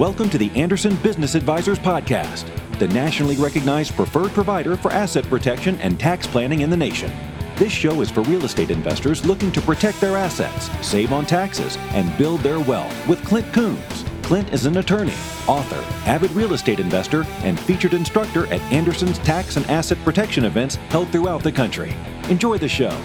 Welcome to the Anderson Business Advisors Podcast, the nationally recognized preferred provider for asset protection and tax planning in the nation. This show is for real estate investors looking to protect their assets, save on taxes, and build their wealth with Clint Coons. Clint is an attorney, author, avid real estate investor, and featured instructor at Anderson's tax and asset protection events held throughout the country. Enjoy the show.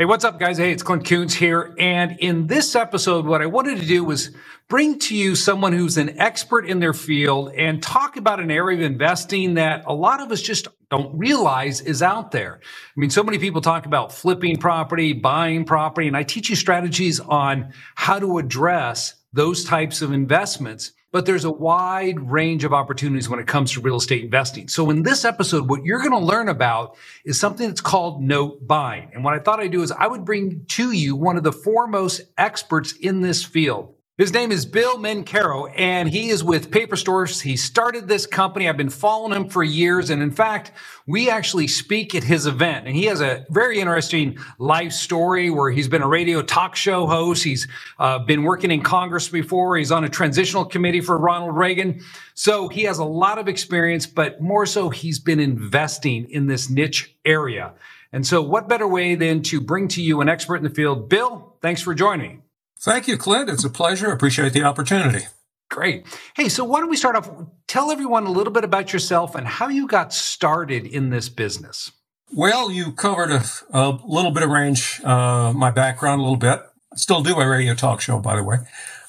Hey, what's up, guys? Hey, it's Clint Coons here. And in this episode, what I wanted to do was bring to you someone who's an expert in their field and talk about an area of investing that a lot of us just don't realize is out there. I mean, so many people talk about flipping property, buying property, and I teach you strategies on how to address those types of investments but there's a wide range of opportunities when it comes to real estate investing. So in this episode, what you're going to learn about is something that's called note buying. And what I thought I'd do is I would bring to you one of the foremost experts in this field. His name is Bill Mencaro, and he is with Paper Source. He started this company. I've been following him for years. And in fact, we actually speak at his event. And he has a very interesting life story where he's been a radio talk show host. He's uh, been working in Congress before. He's on a transitional committee for Ronald Reagan. So he has a lot of experience, but more so, he's been investing in this niche area. And so, what better way than to bring to you an expert in the field? Bill, thanks for joining. Thank you, Clint. It's a pleasure. Appreciate the opportunity. Great. Hey, so why don't we start off? Tell everyone a little bit about yourself and how you got started in this business. Well, you covered a, a little bit of range, uh, my background a little bit. I still do a radio talk show, by the way,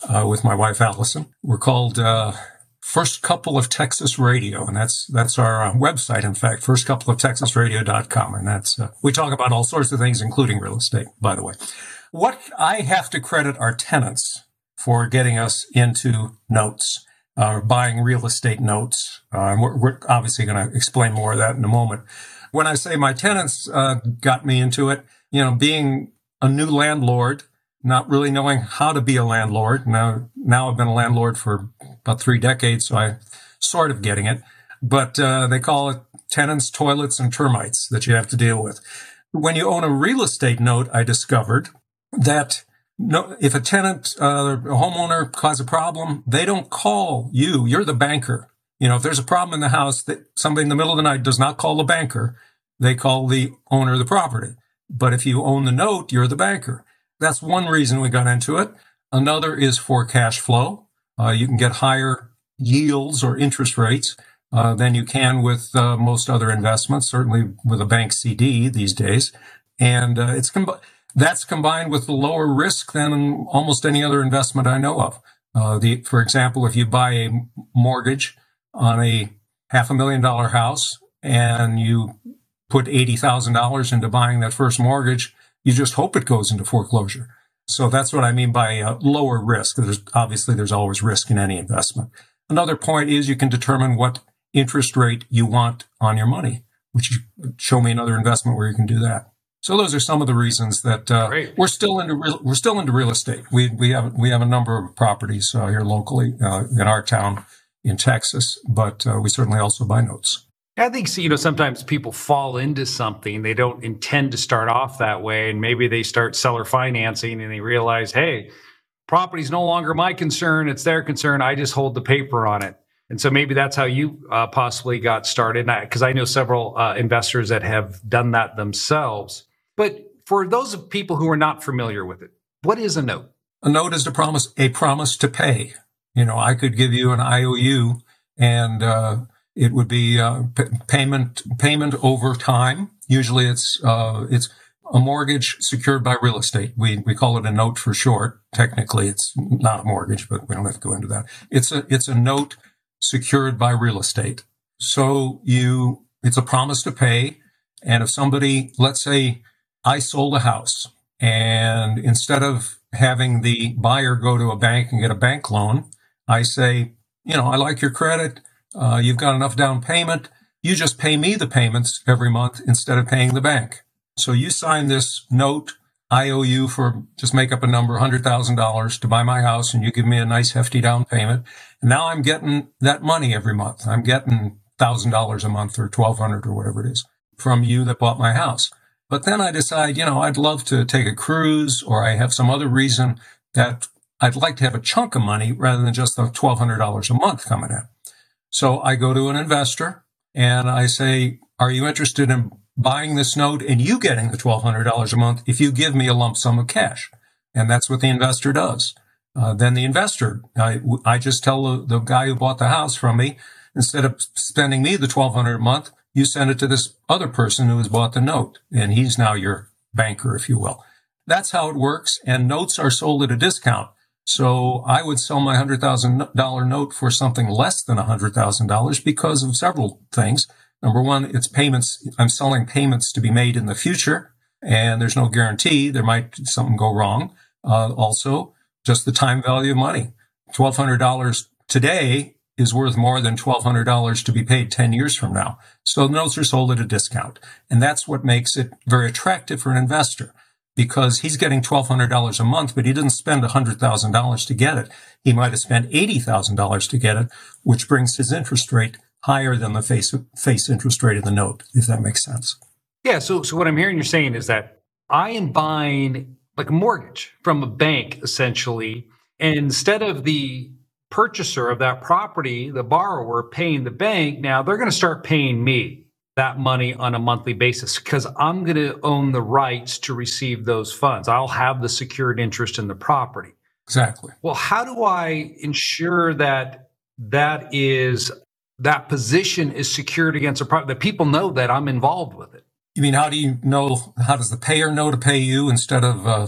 uh, with my wife Allison. We're called uh, First Couple of Texas Radio, and that's that's our uh, website. In fact, First Couple of TexasRadio.com, and that's uh, we talk about all sorts of things, including real estate, by the way. What I have to credit our tenants for getting us into notes, uh, buying real estate notes. Uh, we're, we're, obviously going to explain more of that in a moment. When I say my tenants uh, got me into it, you know, being a new landlord, not really knowing how to be a landlord. Now, now I've been a landlord for about three decades, so I sort of getting it. But uh, they call it tenants, toilets, and termites that you have to deal with. When you own a real estate note, I discovered that no, if a tenant, uh, a homeowner cause a problem, they don't call you. You're the banker. You know, if there's a problem in the house that somebody in the middle of the night does not call the banker, they call the owner of the property. But if you own the note, you're the banker. That's one reason we got into it. Another is for cash flow. Uh, you can get higher yields or interest rates uh, than you can with uh, most other investments, certainly with a bank CD these days. And uh, it's com- that's combined with the lower risk than almost any other investment I know of. Uh, the, for example, if you buy a mortgage on a half a million dollar house and you put $80,000 into buying that first mortgage, you just hope it goes into foreclosure. So that's what I mean by uh, lower risk. There's obviously there's always risk in any investment. Another point is you can determine what interest rate you want on your money, which show me another investment where you can do that. So those are some of the reasons that uh, we're still into real, we're still into real estate. We we have we have a number of properties uh, here locally uh, in our town in Texas, but uh, we certainly also buy notes. I think you know sometimes people fall into something they don't intend to start off that way, and maybe they start seller financing and they realize, hey, property's no longer my concern; it's their concern. I just hold the paper on it. And so maybe that's how you uh, possibly got started. Because I, I, know several uh, investors that have done that themselves. But for those of people who are not familiar with it, what is a note? A note is a promise, a promise to pay. You know, I could give you an IOU and, uh, it would be uh, p- payment payment over time. Usually, it's uh, it's a mortgage secured by real estate. We we call it a note for short. Technically, it's not a mortgage, but we don't have to go into that. It's a it's a note secured by real estate. So you it's a promise to pay. And if somebody, let's say, I sold a house and instead of having the buyer go to a bank and get a bank loan, I say, you know, I like your credit. Uh, you've got enough down payment. You just pay me the payments every month instead of paying the bank. So you sign this note I owe you for just make up a number, $100,000 to buy my house and you give me a nice hefty down payment. And now I'm getting that money every month. I'm getting $1,000 a month or 1200 or whatever it is from you that bought my house. But then I decide, you know, I'd love to take a cruise or I have some other reason that I'd like to have a chunk of money rather than just the $1,200 a month coming in. So I go to an investor and I say, are you interested in buying this note and you getting the $1,200 a month if you give me a lump sum of cash? And that's what the investor does. Uh, then the investor, I, I just tell the, the guy who bought the house from me, instead of spending me the 1200 a month, you send it to this other person who has bought the note and he's now your banker, if you will. That's how it works. And notes are sold at a discount. So I would sell my $100,000 note for something less than $100,000 because of several things. Number one, it's payments. I'm selling payments to be made in the future and there's no guarantee. There might something go wrong. Uh, also, just the time value of money. $1,200 today is worth more than $1,200 to be paid 10 years from now. So the notes are sold at a discount. And that's what makes it very attractive for an investor because he's getting $1,200 a month, but he didn't spend $100,000 to get it. He might have spent $80,000 to get it, which brings his interest rate higher than the face, face interest rate of the note, if that makes sense. Yeah. So, so what I'm hearing you're saying is that I am buying like a mortgage from a bank essentially. And instead of the purchaser of that property, the borrower paying the bank, now they're going to start paying me that money on a monthly basis because I'm going to own the rights to receive those funds. I'll have the secured interest in the property. Exactly. Well, how do I ensure that that is that position is secured against a property that people know that I'm involved with it? You mean how do you know? How does the payer know to pay you instead of uh,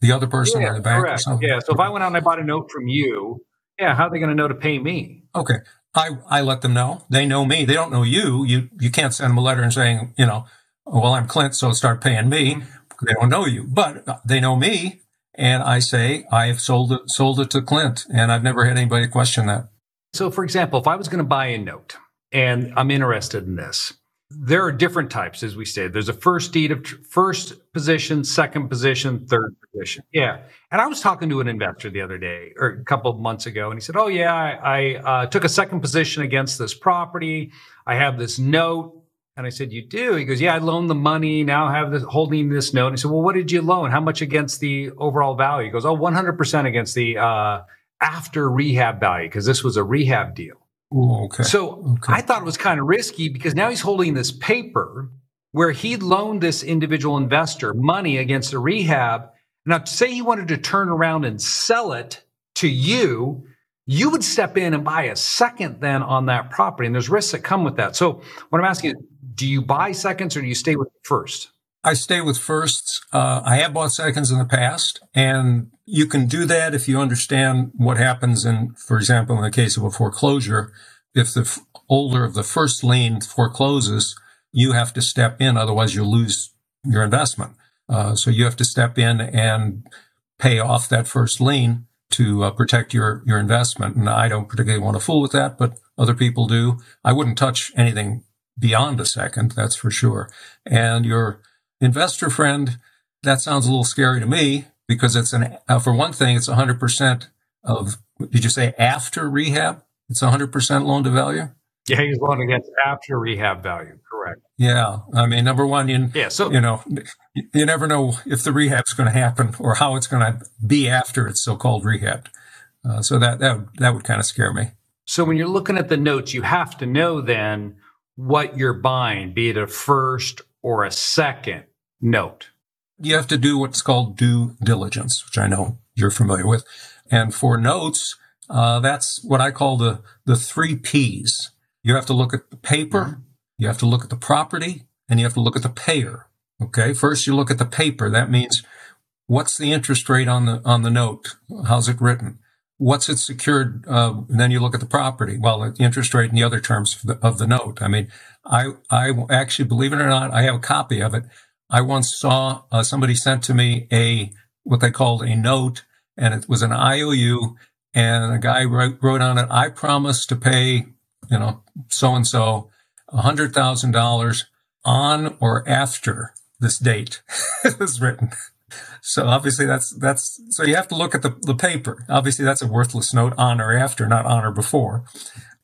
the other person yeah, or the bank? Or something? Yeah. So if I went out and I bought a note from you, yeah, how are they going to know to pay me? Okay. I, I let them know. They know me. They don't know you. You you can't send them a letter and saying, you know, well, I'm Clint, so start paying me. Mm-hmm. They don't know you, but they know me. And I say, I've sold it, sold it to Clint. And I've never had anybody question that. So, for example, if I was going to buy a note and I'm interested in this, there are different types, as we said. There's a first deed of tr- first position, second position, third position. Yeah. And I was talking to an investor the other day or a couple of months ago, and he said, Oh, yeah, I, I uh, took a second position against this property. I have this note. And I said, You do? He goes, Yeah, I loaned the money. Now I have this holding this note. And I said, Well, what did you loan? How much against the overall value? He goes, Oh, 100% against the uh, after rehab value, because this was a rehab deal. Ooh, okay. So okay. I thought it was kind of risky because now he's holding this paper where he loaned this individual investor money against a rehab. Now, say he wanted to turn around and sell it to you, you would step in and buy a second then on that property. And there's risks that come with that. So what I'm asking is, do you buy seconds or do you stay with first? I stay with firsts. Uh, I have bought seconds in the past, and you can do that if you understand what happens in, for example, in the case of a foreclosure, if the f- holder of the first lien forecloses, you have to step in, otherwise you lose your investment. Uh, so you have to step in and pay off that first lien to uh, protect your your investment. And I don't particularly want to fool with that, but other people do. I wouldn't touch anything beyond a second, that's for sure. And your investor friend, that sounds a little scary to me because it's an uh, for one thing, it's 100% of. Did you say after rehab? It's 100% loan to value? Yeah, he's loan against after rehab value. Correct. Yeah. I mean, number one, you, yeah, so, you know, you never know if the rehab's going to happen or how it's going to be after it's so-called rehab. Uh, so that, that, that would kind of scare me. So when you're looking at the notes, you have to know then what you're buying, be it a first or a second note. You have to do what's called due diligence, which I know you're familiar with. And for notes, uh, that's what I call the, the three P's. You have to look at the paper, you have to look at the property, and you have to look at the payer. Okay. First, you look at the paper. That means what's the interest rate on the, on the note? How's it written? What's it secured? Uh, then you look at the property. Well, the interest rate and the other terms of the, of the note. I mean, I, I actually, believe it or not, I have a copy of it. I once saw uh, somebody sent to me a, what they called a note and it was an IOU and a guy wrote, wrote on it, I promise to pay, you know, so and so a hundred thousand dollars on or after this date it was written. So obviously that's, that's, so you have to look at the, the paper. Obviously that's a worthless note on or after, not on or before.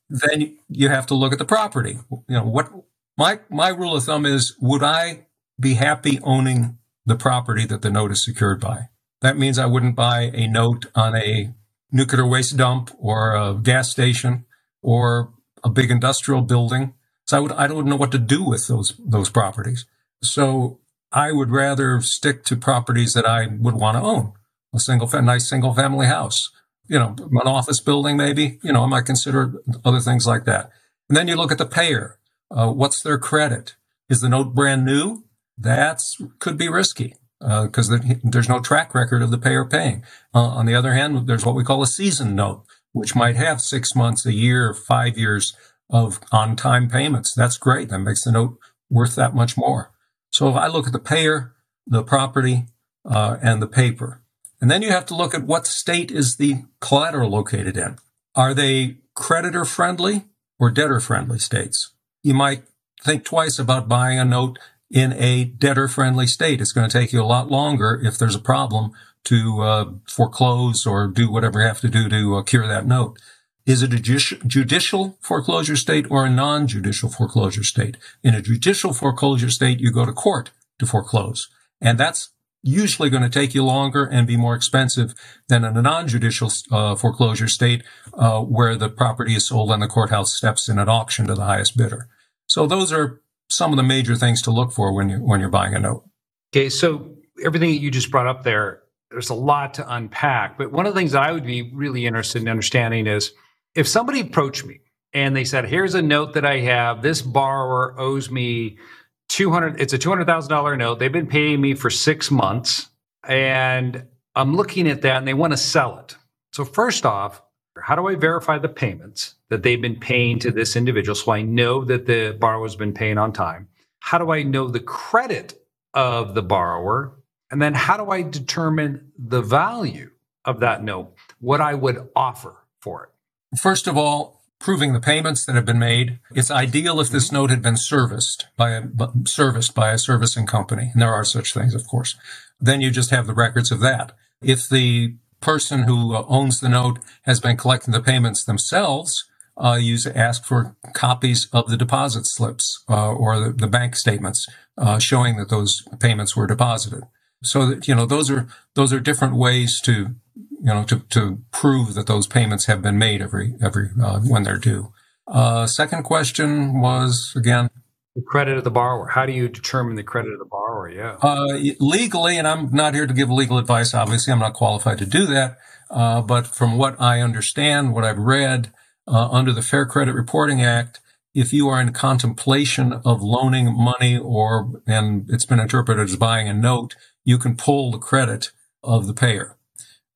Then you have to look at the property. You know, what my, my rule of thumb is, would I be happy owning the property that the note is secured by? That means I wouldn't buy a note on a nuclear waste dump or a gas station or a big industrial building. So I would, I don't know what to do with those, those properties. So I would rather stick to properties that I would want to own. A single, nice single family house, you know, an office building, maybe, you know, I might consider other things like that. And then you look at the payer. Uh, what's their credit? Is the note brand new? That's could be risky because uh, there's no track record of the payer paying. Uh, on the other hand, there's what we call a season note, which might have six months, a year, five years of on-time payments. That's great. That makes the note worth that much more. So if I look at the payer, the property, uh, and the paper, and then you have to look at what state is the collateral located in. Are they creditor friendly or debtor friendly states? You might think twice about buying a note in a debtor friendly state. It's going to take you a lot longer if there's a problem to uh, foreclose or do whatever you have to do to uh, cure that note. Is it a judicial foreclosure state or a non-judicial foreclosure state? In a judicial foreclosure state, you go to court to foreclose. And that's usually going to take you longer and be more expensive than in a non-judicial uh, foreclosure state uh, where the property is sold on the courthouse steps in an auction to the highest bidder. So those are some of the major things to look for when you when you're buying a note. Okay, so everything that you just brought up there, there's a lot to unpack. But one of the things that I would be really interested in understanding is if somebody approached me and they said, "Here's a note that I have. This borrower owes me 200 it's a $200,000 note. They've been paying me for 6 months and I'm looking at that and they want to sell it." So first off, how do I verify the payments that they've been paying to this individual so I know that the borrower's been paying on time? How do I know the credit of the borrower? And then how do I determine the value of that note, what I would offer for it? First of all, proving the payments that have been made. It's ideal if this note had been serviced by a serviced by a servicing company, and there are such things, of course. Then you just have the records of that. If the person who uh, owns the note has been collecting the payments themselves, uh, you ask for copies of the deposit slips uh, or the, the, bank statements uh, showing that those payments were deposited. So that you know those are those are different ways to you know to, to prove that those payments have been made every every uh, when they're due. Uh, second question was again the credit of the borrower. How do you determine the credit of the borrower? Yeah. Uh, legally, and I'm not here to give legal advice. Obviously, I'm not qualified to do that. Uh, but from what I understand, what I've read uh, under the Fair Credit Reporting Act, if you are in contemplation of loaning money or, and it's been interpreted as buying a note, you can pull the credit of the payer.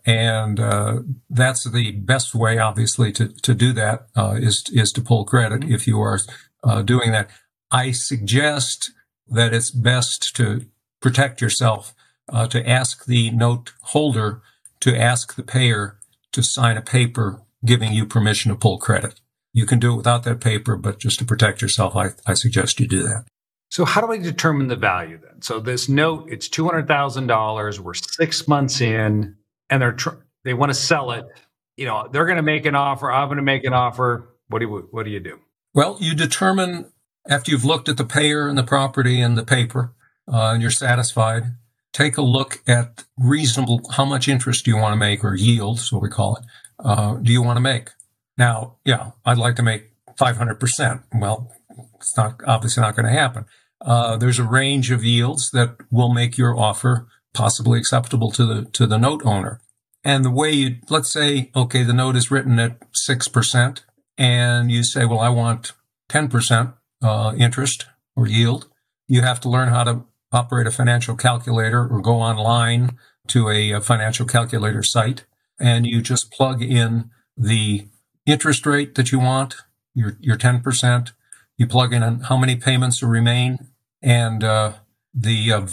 And uh, that's the best way, obviously, to, to do that uh, is is to pull credit if you are uh, doing that. I suggest that it's best to protect yourself, uh, to ask the note holder to ask the payer to sign a paper giving you permission to pull credit. You can do it without that paper, but just to protect yourself, I, I suggest you do that. So how do I determine the value then? So this note, it's two hundred thousand dollars. We're six months in, and they're tr- they want to sell it. You know, they're going to make an offer. I'm going to make an offer. What do you what do you do? Well, you determine after you've looked at the payer and the property and the paper, uh, and you're satisfied, take a look at reasonable, how much interest do you want to make or yield, so we call it, uh, do you want to make? Now, yeah, I'd like to make 500%. Well, it's not obviously not going to happen. Uh, there's a range of yields that will make your offer possibly acceptable to the, to the note owner. And the way you, let's say, okay, the note is written at 6% and you say, well, I want 10% uh, interest or yield. You have to learn how to operate a financial calculator or go online to a, a financial calculator site and you just plug in the interest rate that you want, your, your 10%. You plug in how many payments remain and, uh, the, uh,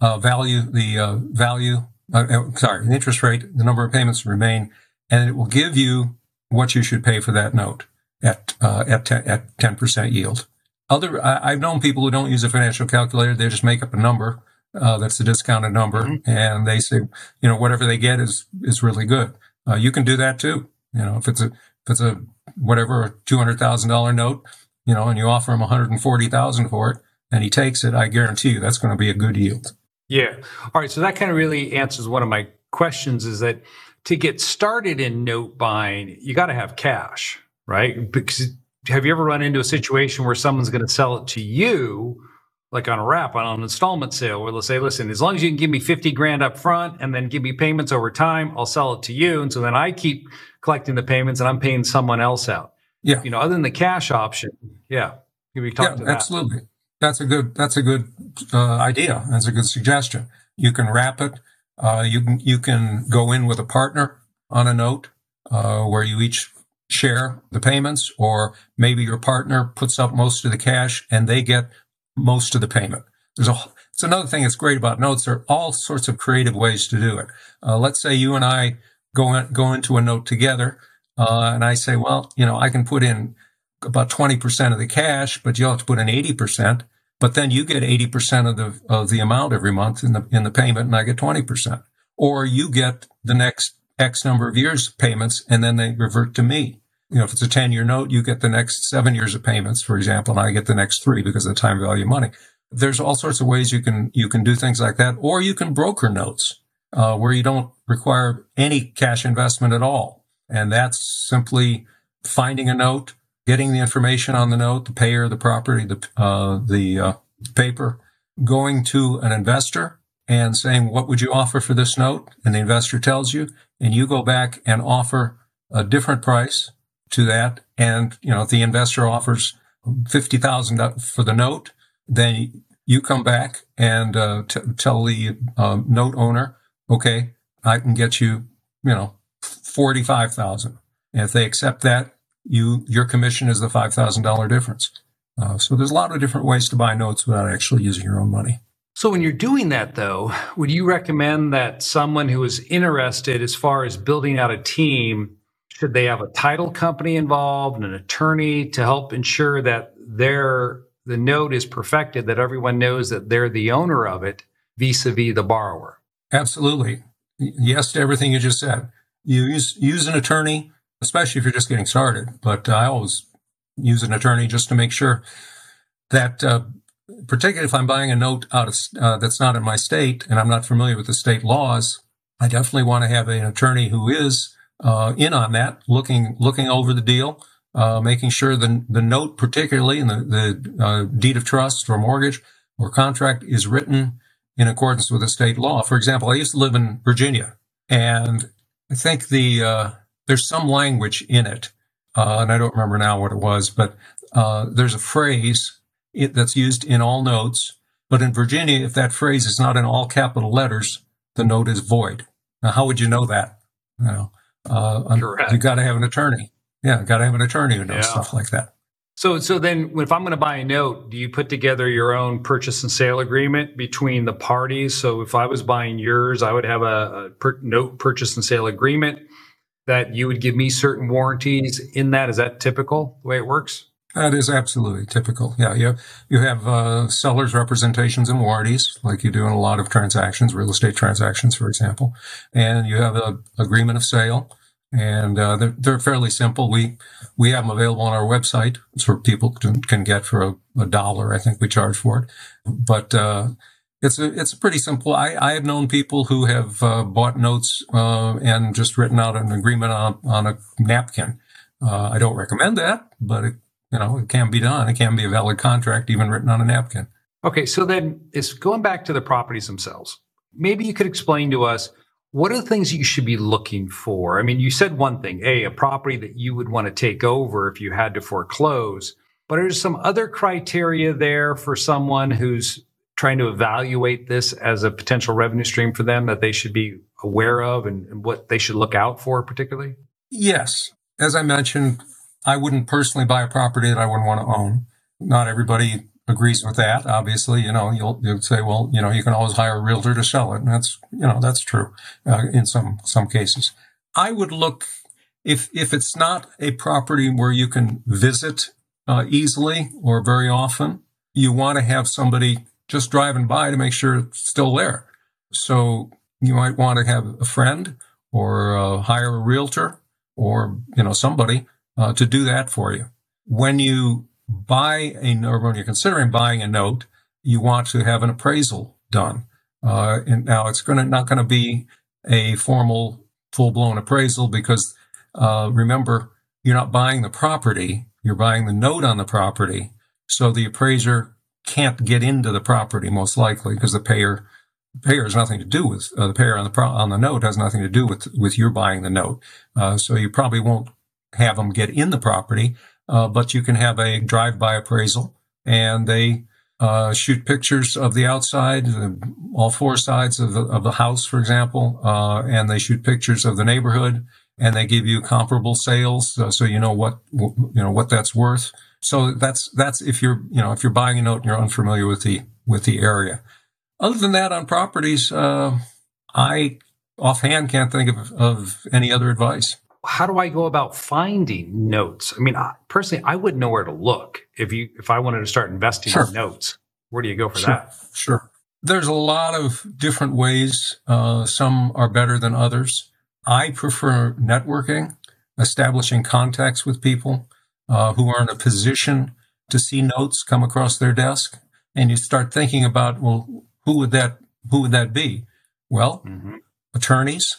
uh, value, the, uh, value, uh, sorry, the interest rate, the number of payments remain, and it will give you what you should pay for that note at, at, 10, at 10% yield. Other, I, have known people who don't use a financial calculator. They just make up a number. Uh, that's the discounted number. Mm-hmm. And they say, you know, whatever they get is, is really good. Uh, you can do that too. You know, if it's a, if it's a, whatever, a $200,000 note, you know, and you offer him 140,000 for it and he takes it, I guarantee you that's going to be a good yield. Yeah. All right. So that kind of really answers one of my questions is that to get started in note buying, you got to have cash, right? Because have you ever run into a situation where someone's going to sell it to you, like on a wrap, on an installment sale, where they'll say, listen, as long as you can give me 50 grand up front and then give me payments over time, I'll sell it to you. And so then I keep collecting the payments and I'm paying someone else out. Yeah. You know, other than the cash option. Yeah. Can we talk yeah, to that? absolutely. That's a good, that's a good uh, idea. That's a good suggestion. You can wrap it. Uh, you can, you can go in with a partner on a note, uh, where you each share the payments or maybe your partner puts up most of the cash and they get most of the payment. There's a, it's another thing that's great about notes. There are all sorts of creative ways to do it. Uh, let's say you and I go in, go into a note together, uh, and I say, well, you know, I can put in about 20% of the cash, but you'll have to put in 80%. But then you get 80% of the, of the amount every month in the, in the payment and I get 20%. Or you get the next X number of years payments and then they revert to me. You know, if it's a 10 year note, you get the next seven years of payments, for example, and I get the next three because of the time value of money. There's all sorts of ways you can, you can do things like that. Or you can broker notes, uh, where you don't require any cash investment at all. And that's simply finding a note, getting the information on the note, the payer, the property, the, uh, the, uh, paper, going to an investor and saying, what would you offer for this note? And the investor tells you, and you go back and offer a different price to that. And, you know, if the investor offers 50,000 for the note, then you come back and uh, t- tell the uh, note owner, okay, I can get you, you know, 45,000. And if they accept that, you, your commission is the $5,000 difference. Uh, so there's a lot of different ways to buy notes without actually using your own money. So when you're doing that though, would you recommend that someone who is interested as far as building out a team, should they have a title company involved and an attorney to help ensure that their the note is perfected, that everyone knows that they're the owner of it vis-a-vis the borrower? Absolutely. Yes to everything you just said. You use use an attorney, especially if you're just getting started. But I always use an attorney just to make sure that uh, particularly if I'm buying a note out of uh, that's not in my state and I'm not familiar with the state laws, I definitely want to have an attorney who is uh, in on that, looking looking over the deal, uh, making sure the the note, particularly and the the uh, deed of trust or mortgage or contract, is written in accordance with the state law. For example, I used to live in Virginia, and I think the uh, there's some language in it, uh, and I don't remember now what it was, but there's a phrase it, that's used in all notes. But in Virginia, if that phrase is not in all capital letters, the note is void. Now, how would you know that? You know, uh, you got to have an attorney. Yeah, got to have an attorney who knows yeah. stuff like that. So, so then, if I'm going to buy a note, do you put together your own purchase and sale agreement between the parties? So, if I was buying yours, I would have a, a per, note purchase and sale agreement that you would give me certain warranties in that. Is that typical the way it works? That is absolutely typical. Yeah, you you have uh, sellers' representations and warranties, like you do in a lot of transactions, real estate transactions, for example, and you have an agreement of sale, and uh, they're, they're, fairly simple. We we have them available on our website, so people can, can get for a, a, dollar. I think we charge for it, but uh, it's a it's pretty simple. I, I have known people who have uh, bought notes uh, and just written out an agreement on on a napkin. Uh, I don't recommend that, but it you know, it can't be done. It can't be a valid contract, even written on a napkin. Okay, so then it's going back to the properties themselves. Maybe you could explain to us what are the things you should be looking for? I mean, you said one thing, a a property that you would want to take over if you had to foreclose, but are there some other criteria there for someone who's trying to evaluate this as a potential revenue stream for them that they should be aware of and, and what they should look out for particularly? Yes. As I mentioned, I wouldn't personally buy a property that I wouldn't want to own. Not everybody agrees with that. Obviously, you know, you'll, you'll say, well, you know, you can always hire a realtor to sell it. And that's, you know, that's true uh, in some, some cases. I would look if, if it's not a property where you can visit uh, easily or very often, you want to have somebody just driving by to make sure it's still there. So you might want to have a friend or uh, hire a realtor or, you know, somebody uh, to do that for you. When you buy a, or when you're considering buying a note, you want to have an appraisal done. Uh, and now it's going to not going to be a formal full blown appraisal because uh, remember, you're not buying the property, you're buying the note on the property. So the appraiser can't get into the property most likely because the payer payer has nothing to do with uh, the payer on the pro- on the note has nothing to do with with your buying the note. Uh, so you probably won't have them get in the property, uh, but you can have a drive by appraisal and they uh, shoot pictures of the outside, all four sides of the, of the house, for example, uh, and they shoot pictures of the neighborhood and they give you comparable sales, uh, so you know what you know what that's worth. So that's that's if you're you know if you're buying a note and you're unfamiliar with the with the area. Other than that, on properties, uh, I offhand can't think of, of any other advice. How do I go about finding notes? I mean, I, personally, I wouldn't know where to look if you if I wanted to start investing sure. in notes. Where do you go for sure. that? Sure. There's a lot of different ways. Uh, some are better than others. I prefer networking, establishing contacts with people uh, who are in a position to see notes come across their desk, and you start thinking about, well, who would that who would that be? Well, mm-hmm. attorneys,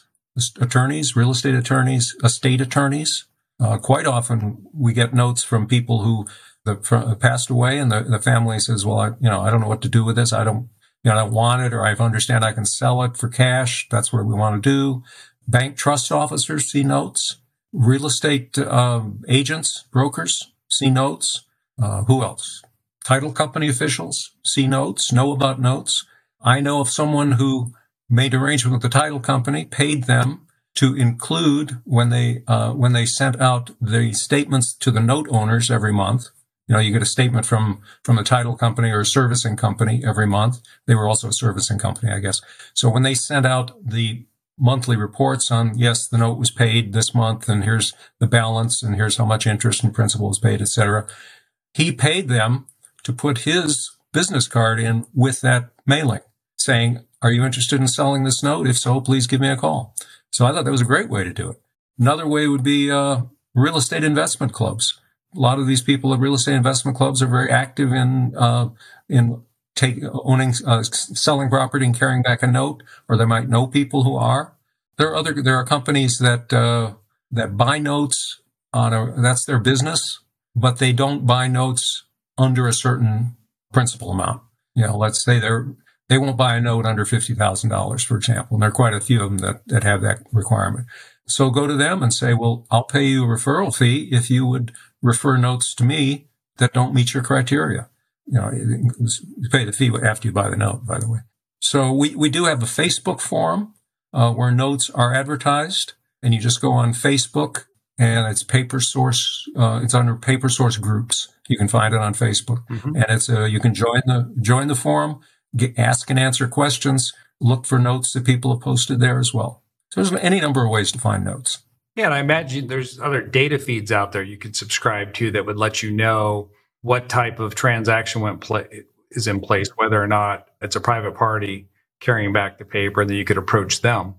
attorneys, real estate attorneys, estate attorneys. Uh, quite often, we get notes from people who the, passed away, and the, the family says, "Well, I, you know, I don't know what to do with this. I don't, you know, I want it, or I understand I can sell it for cash. That's what we want to do." Bank trust officers see notes. Real estate um, agents, brokers see notes. Uh, who else? Title company officials see notes, know about notes. I know of someone who made arrangement with the title company, paid them to include when they uh, when they sent out the statements to the note owners every month. You know, you get a statement from from the title company or a servicing company every month. They were also a servicing company, I guess. So when they sent out the monthly reports on yes, the note was paid this month, and here's the balance, and here's how much interest and principal was paid, etc. He paid them to put his business card in with that mailing, saying, "Are you interested in selling this note? If so, please give me a call." So I thought that was a great way to do it. Another way would be uh, real estate investment clubs. A lot of these people at real estate investment clubs are very active in uh, in take owning, uh, selling property and carrying back a note, or they might know people who are. There are other, there are companies that, uh, that buy notes on a, that's their business, but they don't buy notes under a certain principal amount. You know, let's say they're, they won't buy a note under $50,000, for example. And there are quite a few of them that, that have that requirement. So go to them and say, well, I'll pay you a referral fee if you would refer notes to me that don't meet your criteria you know, you pay the fee after you buy the note, by the way. So we, we do have a Facebook forum uh, where notes are advertised, and you just go on Facebook, and it's paper source. Uh, it's under paper source groups. You can find it on Facebook, mm-hmm. and it's uh, you can join the join the forum, get, ask and answer questions, look for notes that people have posted there as well. So there's any number of ways to find notes. Yeah, and I imagine there's other data feeds out there you could subscribe to that would let you know what type of transaction went play, is in place, whether or not it's a private party carrying back the paper, and then you could approach them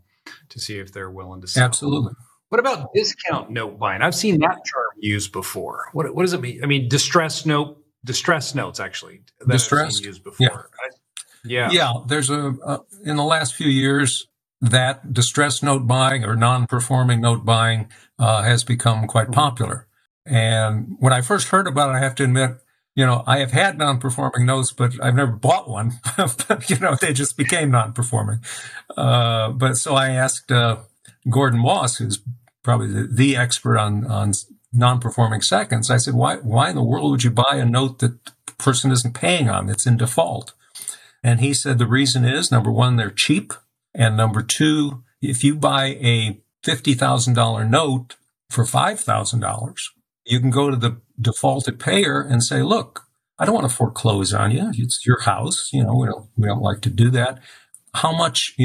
to see if they're willing to sell. Absolutely. What about discount note buying? I've seen that term used before. What, what does it mean? I mean, distress note, distress notes actually. Distress used before. Yeah. I, yeah. Yeah. There's a, uh, in the last few years, that distress note buying or non-performing note buying uh, has become quite mm-hmm. popular. And when I first heard about it, I have to admit, you know, I have had non-performing notes, but I've never bought one. you know, they just became non-performing. Uh, but so I asked uh, Gordon Moss, who's probably the, the, expert on on non-performing seconds. I said, why why in the world would you buy a note that the person isn't paying on? That's in default. And he said the reason is number one, they're cheap, and number two, if you buy a fifty thousand dollar note for five thousand dollars you can go to the defaulted payer and say, look, I don't want to foreclose on you. It's your house. You know, we don't, we don't like to do that. How much,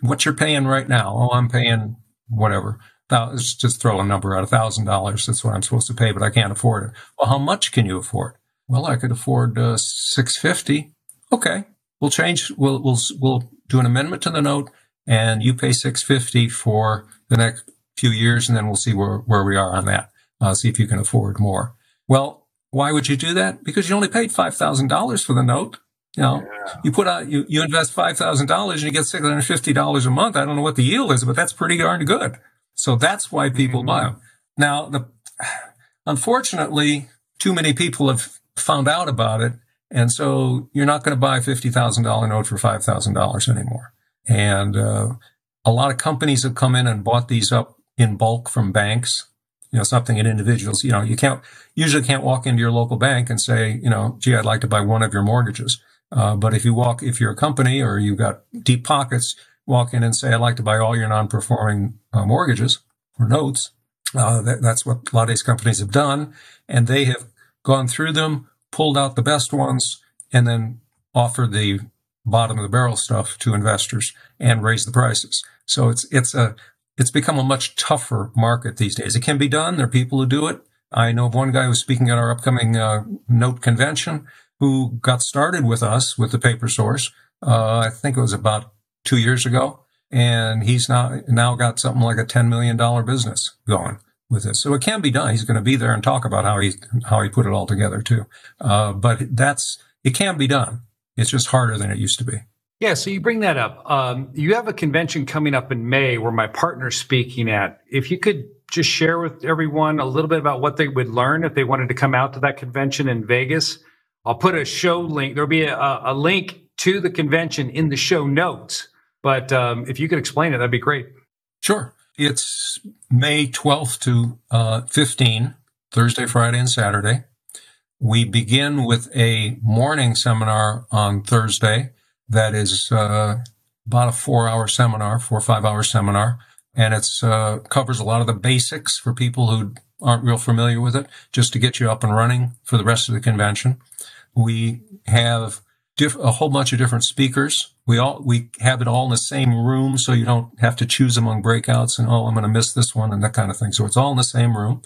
what you're paying right now? Oh, I'm paying whatever. Let's just throw a number out, a thousand dollars. That's what I'm supposed to pay, but I can't afford it. Well, how much can you afford? Well, I could afford uh, 650. Okay. We'll change. We'll, we'll, we'll do an amendment to the note and you pay 650 for the next few years. And then we'll see where, where we are on that uh, see if you can afford more. Well, why would you do that? Because you only paid $5,000 for the note. You know, yeah. you put out, you, you invest $5,000 and you get $650 a month. I don't know what the yield is, but that's pretty darn good. So that's why people mm-hmm. buy them. Now, the, unfortunately, too many people have found out about it. And so you're not going to buy a $50,000 note for $5,000 anymore. And, uh, a lot of companies have come in and bought these up in bulk from banks you know, something in individuals. You know, you can't usually can't walk into your local bank and say, you know, gee, I'd like to buy one of your mortgages. Uh, but if you walk, if you're a company or you've got deep pockets, walk in and say, I'd like to buy all your non-performing uh, mortgages or notes. Uh, that, that's what a lot of these companies have done. And they have gone through them, pulled out the best ones, and then offered the bottom of the barrel stuff to investors and raise the prices. So it's, it's a, it's become a much tougher market these days. It can be done. There are people who do it. I know of one guy who's speaking at our upcoming uh, note convention who got started with us with the paper source. Uh, I think it was about two years ago. And he's now, now got something like a $10 million business going with this. So it can be done. He's going to be there and talk about how he, how he put it all together too. Uh, but that's, it can be done. It's just harder than it used to be. Yeah, so you bring that up. Um, you have a convention coming up in May where my partner's speaking at. If you could just share with everyone a little bit about what they would learn if they wanted to come out to that convention in Vegas. I'll put a show link. There'll be a, a link to the convention in the show notes. But um, if you could explain it, that'd be great. Sure. It's May 12th to uh, 15, Thursday, Friday, and Saturday. We begin with a morning seminar on Thursday that is uh, about a four hour seminar, four or five hour seminar. And it's uh, covers a lot of the basics for people who aren't real familiar with it, just to get you up and running for the rest of the convention. We have diff- a whole bunch of different speakers. We all we have it all in the same room, so you don't have to choose among breakouts and oh, I'm going to miss this one and that kind of thing. So it's all in the same room.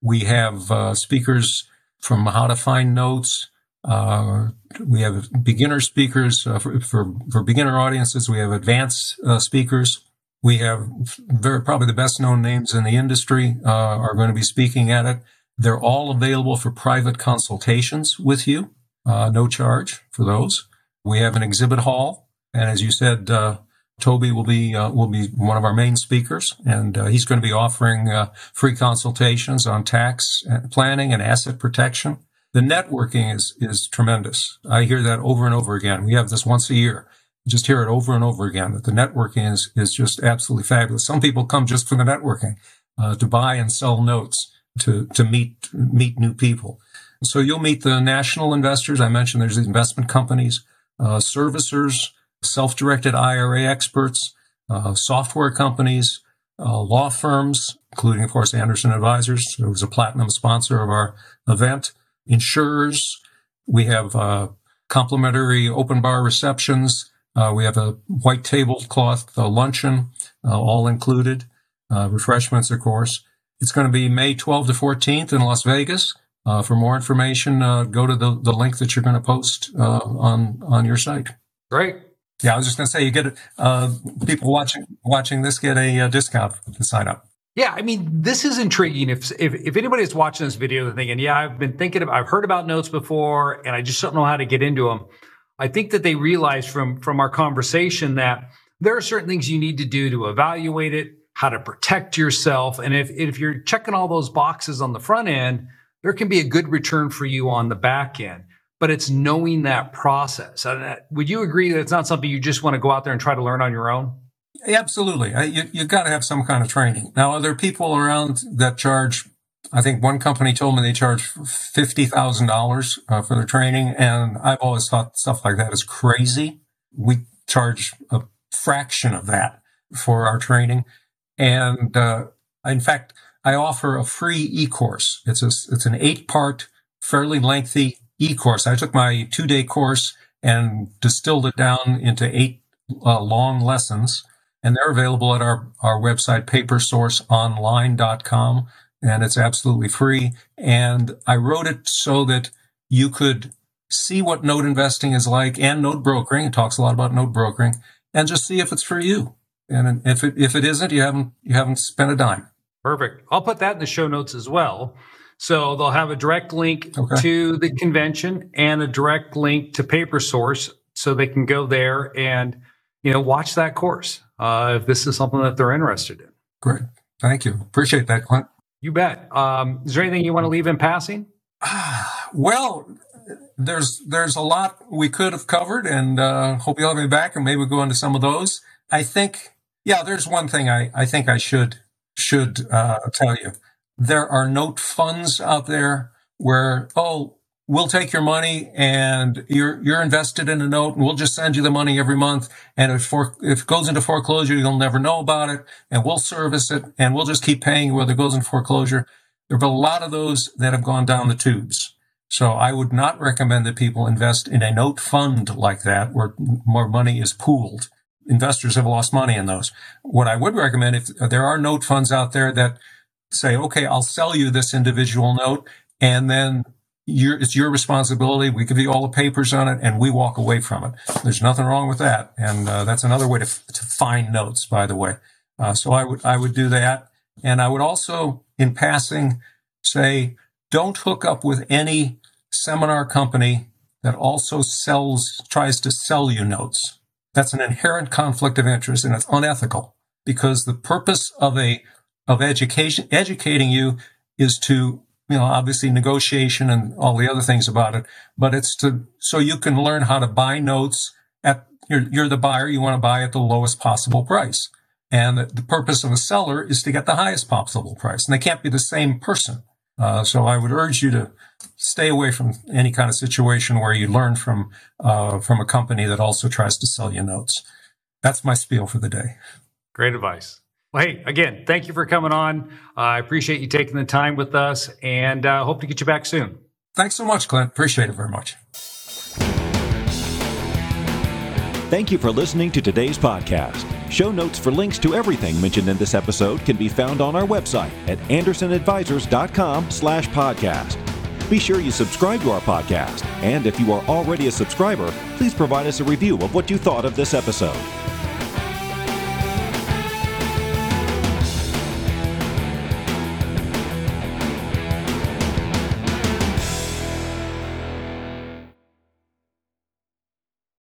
We have uh, speakers from how to find notes, uh, we have beginner speakers uh, for, for, for, beginner audiences. We have advanced uh, speakers. We have very probably the best known names in the industry uh, are going to be speaking at it. They're all available for private consultations with you, uh, no charge for those. We have an exhibit hall, and as you said, uh, Toby will be will be one of our main speakers, and he's going to be offering free consultations on tax planning and asset protection the networking is, is tremendous. I hear that over and over again. We have this once a year. Just hear it over and over again that the networking is, is just absolutely fabulous. Some people come just for the networking, uh, to buy and sell notes, to, to meet, meet new people. So you'll meet the national investors. I mentioned there's these investment companies, uh, servicers, self-directed IRA experts, uh, software companies, uh, law firms, including, of course, Anderson Advisors, who was a platinum sponsor of our event, insurers. We have uh, complimentary open bar receptions. Uh, we have a white tablecloth uh, luncheon, uh, all included. Uh, refreshments, of course. It's going to be May 12 to 14th in Las Vegas. Uh, for more information, go to the, the link that you're going to post on on your site. Great. Yeah, I was just going to say you get uh, people watching watching this get a uh, discount to sign up. Yeah, I mean, this is intriguing. If if if anybody's watching this video and thinking, "Yeah, I've been thinking of, I've heard about notes before, and I just don't know how to get into them," I think that they realize from from our conversation that there are certain things you need to do to evaluate it, how to protect yourself, and if if you're checking all those boxes on the front end, there can be a good return for you on the back end. But it's knowing that process. Would you agree that it's not something you just want to go out there and try to learn on your own? Absolutely. You, you've got to have some kind of training. Now, are there people around that charge? I think one company told me they charge $50,000 uh, for their training. And I've always thought stuff like that is crazy. We charge a fraction of that for our training. And, uh, in fact, I offer a free e-course. It's a, it's an eight part, fairly lengthy e-course. I took my two day course and distilled it down into eight uh, long lessons and they're available at our, our website, papersourceonline.com, and it's absolutely free. And I wrote it so that you could see what note investing is like and note brokering. It talks a lot about note brokering and just see if it's for you. And if it, if it isn't, you haven't, you haven't spent a dime. Perfect. I'll put that in the show notes as well. So they'll have a direct link okay. to the convention and a direct link to Paper Source so they can go there and you know watch that course uh, if this is something that they're interested in. Great, thank you, appreciate that, Clint. You bet. Um, is there anything you want to leave in passing? well, there's there's a lot we could have covered, and uh, hope you'll have me back, and maybe we'll go into some of those. I think, yeah, there's one thing I, I think I should should uh, tell you. There are note funds out there where oh we'll take your money and you're you're invested in a note and we'll just send you the money every month. And if for, if it goes into foreclosure you'll never know about it and we'll service it and we'll just keep paying whether it goes into foreclosure. There have been a lot of those that have gone down the tubes. So I would not recommend that people invest in a note fund like that where more money is pooled. Investors have lost money in those. What I would recommend if there are note funds out there that say okay I'll sell you this individual note and then it's your responsibility. We give you all the papers on it and we walk away from it. There's nothing wrong with that. And uh, that's another way to, to find notes, by the way. Uh, so I would, I would do that. And I would also, in passing, say, don't hook up with any seminar company that also sells, tries to sell you notes. That's an inherent conflict of interest and it's unethical because the purpose of a, of education, educating you is to you know, obviously negotiation and all the other things about it, but it's to, so you can learn how to buy notes at, you're, you're the buyer, you want to buy at the lowest possible price. And the purpose of a seller is to get the highest possible price. And they can't be the same person. Uh, so I would urge you to stay away from any kind of situation where you learn from, uh, from a company that also tries to sell you notes. That's my spiel for the day. Great advice. Well, hey, again, thank you for coming on. Uh, I appreciate you taking the time with us and uh, hope to get you back soon. Thanks so much, Clint. Appreciate it very much. Thank you for listening to today's podcast. Show notes for links to everything mentioned in this episode can be found on our website at andersonadvisors.com slash podcast. Be sure you subscribe to our podcast, and if you are already a subscriber, please provide us a review of what you thought of this episode.